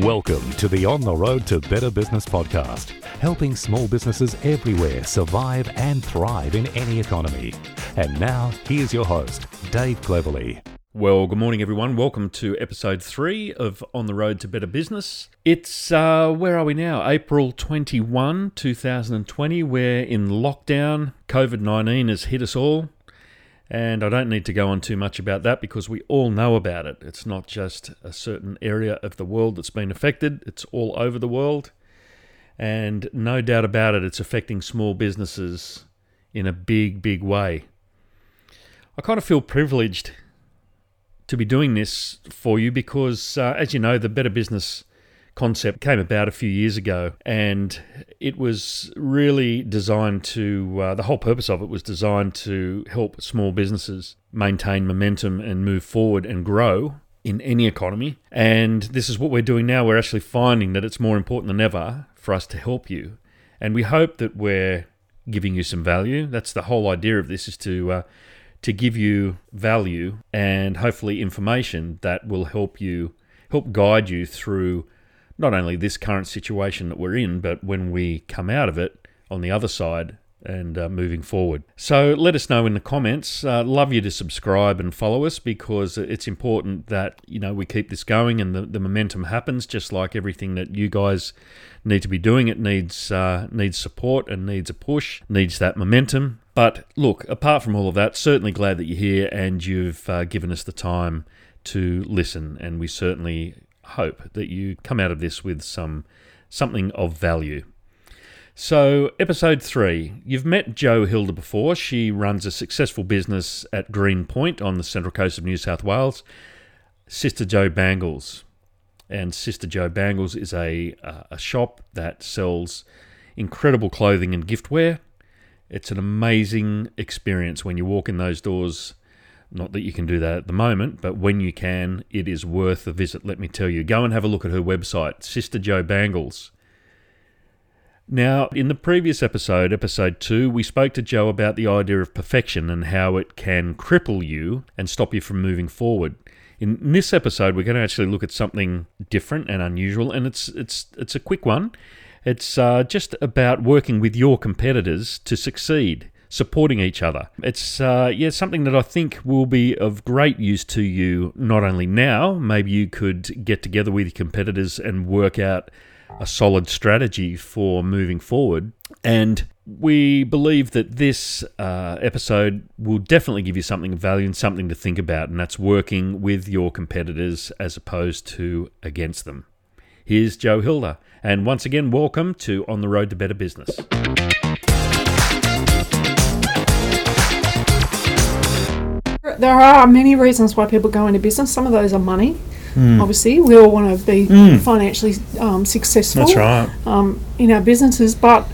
Welcome to the On the Road to Better Business podcast, helping small businesses everywhere survive and thrive in any economy. And now, here's your host, Dave Cleverly. Well, good morning, everyone. Welcome to episode three of On the Road to Better Business. It's, uh, where are we now? April 21, 2020. We're in lockdown. COVID 19 has hit us all. And I don't need to go on too much about that because we all know about it. It's not just a certain area of the world that's been affected, it's all over the world. And no doubt about it, it's affecting small businesses in a big, big way. I kind of feel privileged to be doing this for you because, uh, as you know, the Better Business concept came about a few years ago, and it was really designed to, uh, the whole purpose of it was designed to help small businesses maintain momentum and move forward and grow in any economy. And this is what we're doing now. We're actually finding that it's more important than ever for us to help you. And we hope that we're giving you some value. That's the whole idea of this is to uh, to give you value and hopefully information that will help you help guide you through not only this current situation that we're in, but when we come out of it on the other side and uh, moving forward. So let us know in the comments. Uh, love you to subscribe and follow us because it's important that you know we keep this going and the, the momentum happens. Just like everything that you guys need to be doing, it needs uh, needs support and needs a push, needs that momentum. But look, apart from all of that, certainly glad that you're here and you've uh, given us the time to listen, and we certainly hope that you come out of this with some something of value. So, episode three, you've met Jo Hilda before. She runs a successful business at Green Point on the central coast of New South Wales, Sister Jo Bangles. And Sister Jo Bangles is a, uh, a shop that sells incredible clothing and giftware. It's an amazing experience when you walk in those doors. Not that you can do that at the moment, but when you can, it is worth a visit, let me tell you. Go and have a look at her website, Sister Jo Bangles. Now, in the previous episode, episode 2, we spoke to Jo about the idea of perfection and how it can cripple you and stop you from moving forward. In this episode, we're going to actually look at something different and unusual, and it's it's it's a quick one. It's uh, just about working with your competitors to succeed, supporting each other. It's uh, yeah something that I think will be of great use to you not only now. Maybe you could get together with your competitors and work out a solid strategy for moving forward. And we believe that this uh, episode will definitely give you something of value and something to think about, and that's working with your competitors as opposed to against them. Here's Jo Hilda, and once again, welcome to On the Road to Better Business. There are many reasons why people go into business. Some of those are money. Hmm. Obviously, we all want to be Mm. financially um, successful That's right. um, in our businesses. But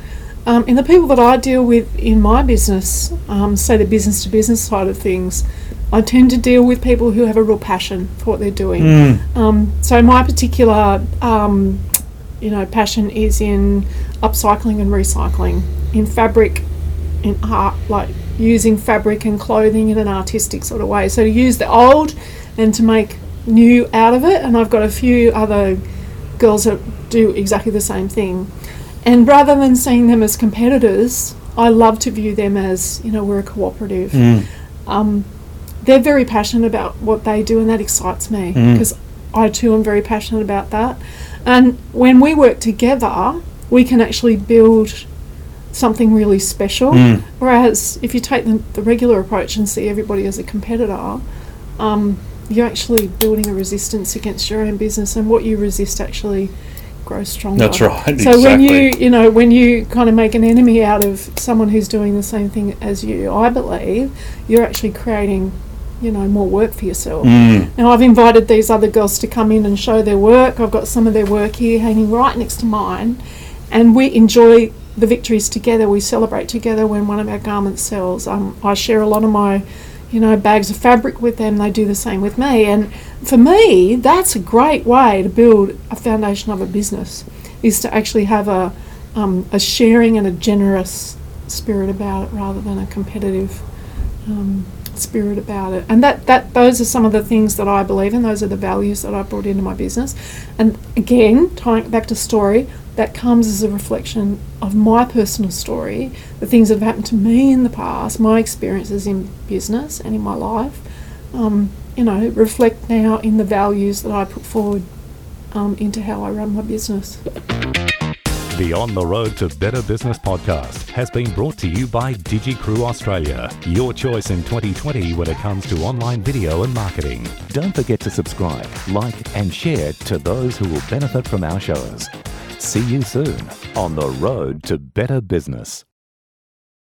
um, in the people that I deal with in my business, um, say the business to business side of things, I tend to deal with people who have a real passion for what they're doing. Mm. Um, so my particular, um, you know, passion is in upcycling and recycling, in fabric, in art, like using fabric and clothing in an artistic sort of way. So to use the old and to make new out of it. And I've got a few other girls that do exactly the same thing. And rather than seeing them as competitors, I love to view them as, you know, we're a cooperative. Mm. Um, they're very passionate about what they do, and that excites me Mm. because I too am very passionate about that. And when we work together, we can actually build something really special. Mm. Whereas if you take the, the regular approach and see everybody as a competitor, um, you're actually building a resistance against your own business, and what you resist actually grows stronger. That's right, So when you, you know, when you kind of make an enemy out of someone who's doing the same thing as you, I believe you're actually creating, you know, more work for yourself. Mm. Now I've invited these other girls to come in and show their work. I've got some of their work here hanging right next to mine, and we enjoy the victories together. We celebrate together when one of our garments sells. Um, I share a lot of my, you know, bags of fabric with them. They do the same with me, and for me, that's a great way to build a foundation of a business. Is to actually have a um, a sharing and a generous spirit about it rather than a competitive um, spirit about it. And that, that those are some of the things that I believe in. Those are the values that I brought into my business. And again, tying back to story, that comes as a reflection of my personal story, the things that have happened to me in the past, my experiences in business and in my life. Um, you know, reflect now in the values that I put forward um, into how I run my business. The On the Road to Better Business podcast has been brought to you by DigiCrew Australia, your choice in 2020 when it comes to online video and marketing. Don't forget to subscribe, like, and share to those who will benefit from our shows. See you soon on the road to better business.